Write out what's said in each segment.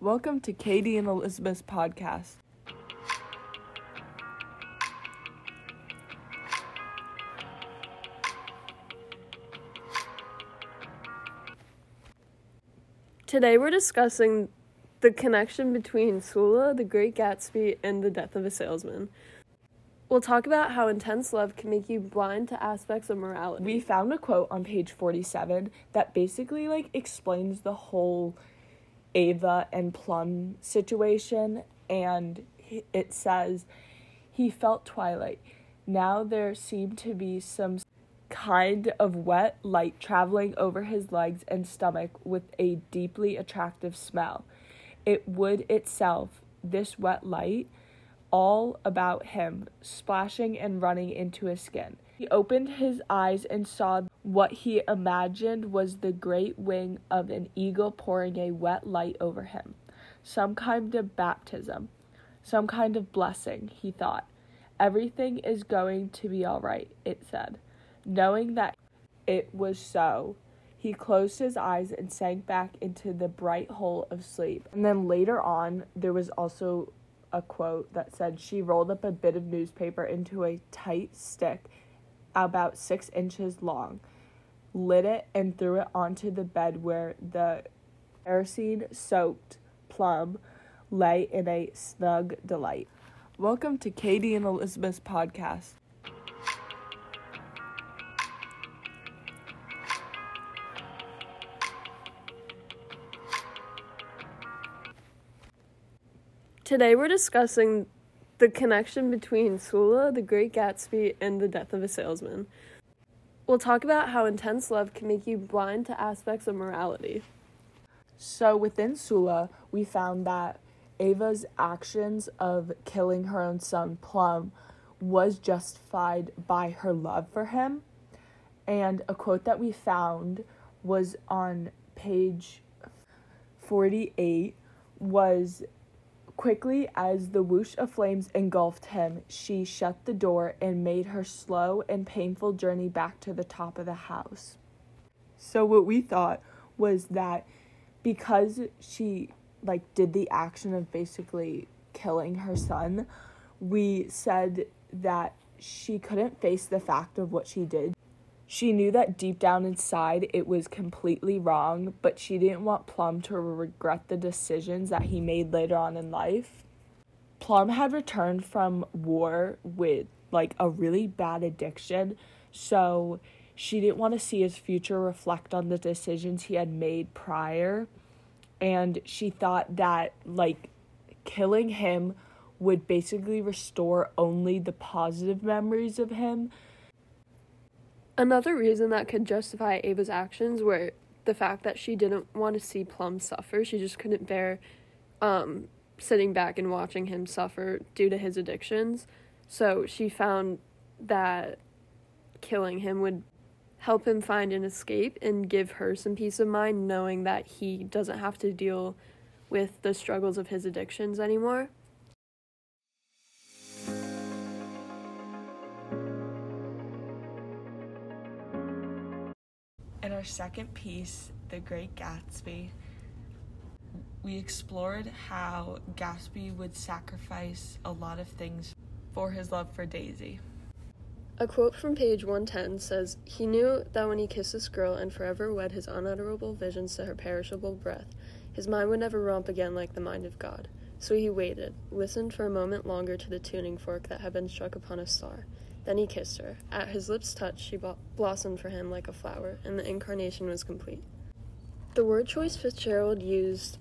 Welcome to Katie and Elizabeth's podcast. Today we're discussing the connection between Sula, the Great Gatsby, and the death of a salesman. We'll talk about how intense love can make you blind to aspects of morality. We found a quote on page 47 that basically like explains the whole Ava and Plum situation and it says he felt twilight. Now there seemed to be some kind of wet light traveling over his legs and stomach with a deeply attractive smell. It would itself, this wet light, all about him, splashing and running into his skin. He opened his eyes and saw what he imagined was the great wing of an eagle pouring a wet light over him. Some kind of baptism, some kind of blessing, he thought. Everything is going to be all right, it said. Knowing that it was so, he closed his eyes and sank back into the bright hole of sleep. And then later on, there was also a quote that said she rolled up a bit of newspaper into a tight stick about six inches long, lit it, and threw it onto the bed where the kerosene soaked plum lay in a snug delight. Welcome to Katie and Elizabeth's podcast. Today we're discussing the connection between Sula, the Great Gatsby, and the death of a salesman. We'll talk about how intense love can make you blind to aspects of morality. So, within Sula, we found that Ava's actions of killing her own son, Plum, was justified by her love for him. And a quote that we found was on page 48 was Quickly as the whoosh of flames engulfed him, she shut the door and made her slow and painful journey back to the top of the house. So what we thought was that because she like did the action of basically killing her son, we said that she couldn't face the fact of what she did. She knew that deep down inside it was completely wrong, but she didn't want Plum to regret the decisions that he made later on in life. Plum had returned from war with like a really bad addiction, so she didn't want to see his future reflect on the decisions he had made prior. And she thought that like killing him would basically restore only the positive memories of him Another reason that could justify Ava's actions were the fact that she didn't want to see Plum suffer. She just couldn't bear um, sitting back and watching him suffer due to his addictions. So she found that killing him would help him find an escape and give her some peace of mind knowing that he doesn't have to deal with the struggles of his addictions anymore. Second piece, The Great Gatsby, we explored how Gatsby would sacrifice a lot of things for his love for Daisy. A quote from page 110 says, He knew that when he kissed this girl and forever wed his unutterable visions to her perishable breath, his mind would never romp again like the mind of God. So he waited, listened for a moment longer to the tuning fork that had been struck upon a star, then he kissed her. At his lips' touch, she blossomed for him like a flower, and the incarnation was complete. The word choice Fitzgerald used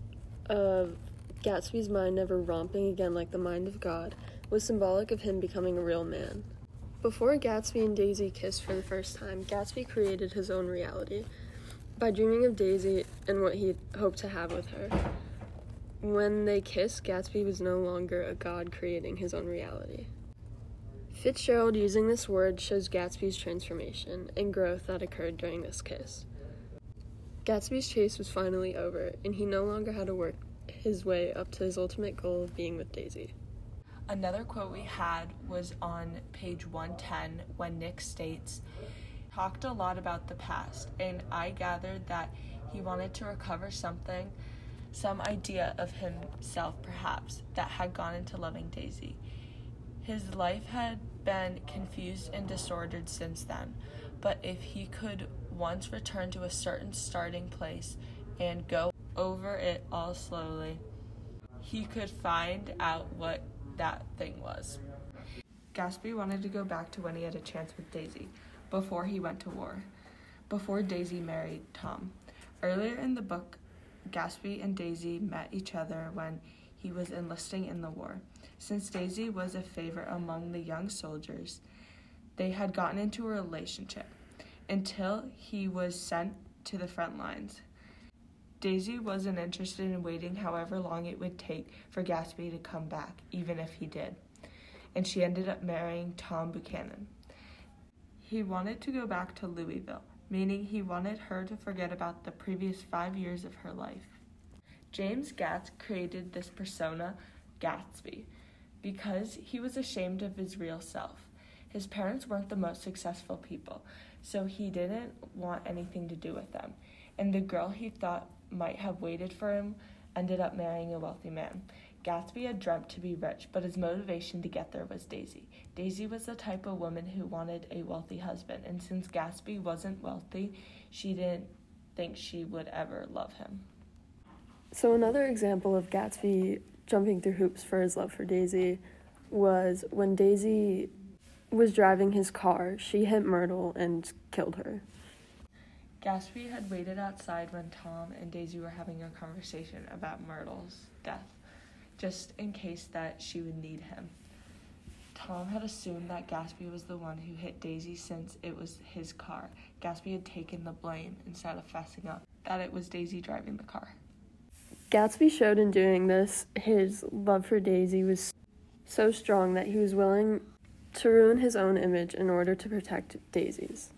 of Gatsby's mind never romping again like the mind of God was symbolic of him becoming a real man. Before Gatsby and Daisy kissed for the first time, Gatsby created his own reality by dreaming of Daisy and what he hoped to have with her. When they kissed, Gatsby was no longer a god creating his own reality. Fitzgerald using this word shows Gatsby's transformation and growth that occurred during this kiss. Gatsby's chase was finally over, and he no longer had to work his way up to his ultimate goal of being with Daisy. Another quote we had was on page 110 when Nick states, talked a lot about the past, and I gathered that he wanted to recover something some idea of himself, perhaps, that had gone into loving Daisy. His life had been confused and disordered since then, but if he could once return to a certain starting place and go over it all slowly, he could find out what that thing was. Gatsby wanted to go back to when he had a chance with Daisy, before he went to war, before Daisy married Tom. Earlier in the book, Gatsby and Daisy met each other when he was enlisting in the war. Since Daisy was a favorite among the young soldiers, they had gotten into a relationship until he was sent to the front lines. Daisy wasn't interested in waiting however long it would take for Gatsby to come back, even if he did. And she ended up marrying Tom Buchanan. He wanted to go back to Louisville, meaning he wanted her to forget about the previous five years of her life. James Gatz created this persona, Gatsby, because he was ashamed of his real self. His parents weren't the most successful people, so he didn't want anything to do with them. And the girl he thought might have waited for him ended up marrying a wealthy man. Gatsby had dreamt to be rich, but his motivation to get there was Daisy. Daisy was the type of woman who wanted a wealthy husband, and since Gatsby wasn't wealthy, she didn't think she would ever love him. So, another example of Gatsby jumping through hoops for his love for Daisy was when Daisy was driving his car, she hit Myrtle and killed her. Gatsby had waited outside when Tom and Daisy were having a conversation about Myrtle's death, just in case that she would need him. Tom had assumed that Gatsby was the one who hit Daisy since it was his car. Gatsby had taken the blame instead of fessing up that it was Daisy driving the car. Gatsby showed in doing this his love for Daisy was so strong that he was willing to ruin his own image in order to protect Daisy's.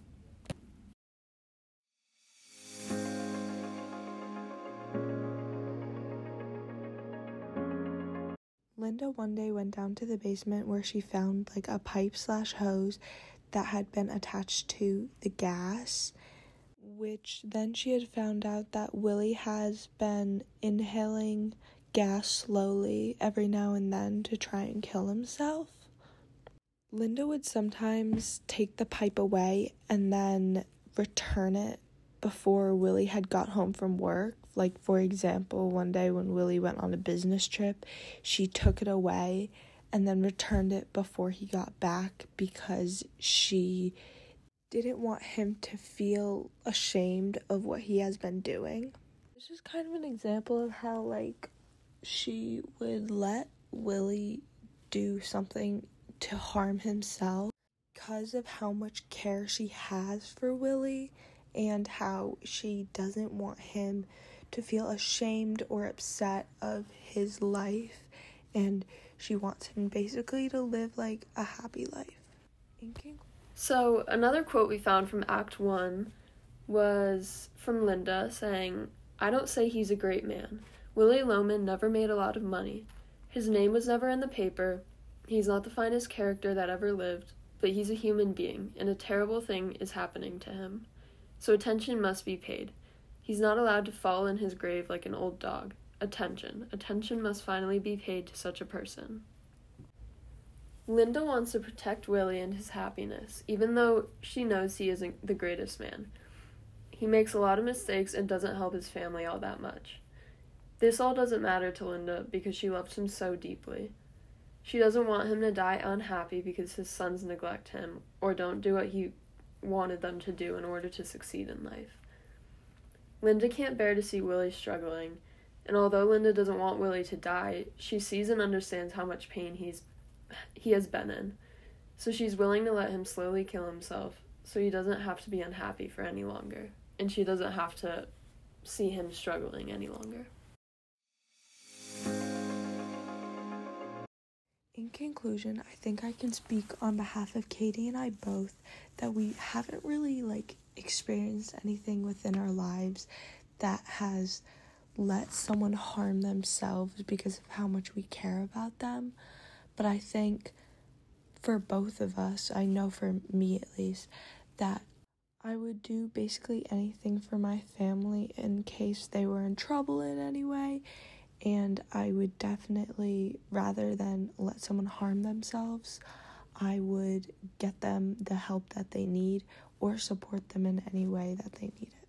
Linda one day went down to the basement where she found like a pipe slash hose that had been attached to the gas, which then she had found out that Willy has been inhaling gas slowly every now and then to try and kill himself. Linda would sometimes take the pipe away and then return it before Willy had got home from work like, for example, one day when Willy went on a business trip, she took it away and then returned it before he got back because she didn't want him to feel ashamed of what he has been doing. This is kind of an example of how, like, she would let Willy do something to harm himself because of how much care she has for Willy and how she doesn't want him to feel ashamed or upset of his life and she wants him basically to live like a happy life. So, another quote we found from Act 1 was from Linda saying, I don't say he's a great man. Willy Loman never made a lot of money. His name was never in the paper. He's not the finest character that ever lived, but he's a human being, and a terrible thing is happening to him. So attention must be paid. He's not allowed to fall in his grave like an old dog. Attention. Attention must finally be paid to such a person. Linda wants to protect Willy and his happiness, even though she knows he isn't the greatest man. He makes a lot of mistakes and doesn't help his family all that much. This all doesn't matter to Linda because she loves him so deeply. She doesn't want him to die unhappy because his sons neglect him or don't do what he wanted them to do in order to succeed in life. Linda can't bear to see Willy struggling, and although Linda doesn't want Willy to die, she sees and understands how much pain he's he has been in. So she's willing to let him slowly kill himself so he doesn't have to be unhappy for any longer, and she doesn't have to see him struggling any longer. In conclusion, I think I can speak on behalf of Katie and I both that we haven't really like experienced anything within our lives that has let someone harm themselves because of how much we care about them. But I think for both of us, I know for me at least, that I would do basically anything for my family in case they were in trouble in any way. And I would definitely, rather than let someone harm themselves, I would get them the help that they need or support them in any way that they need it.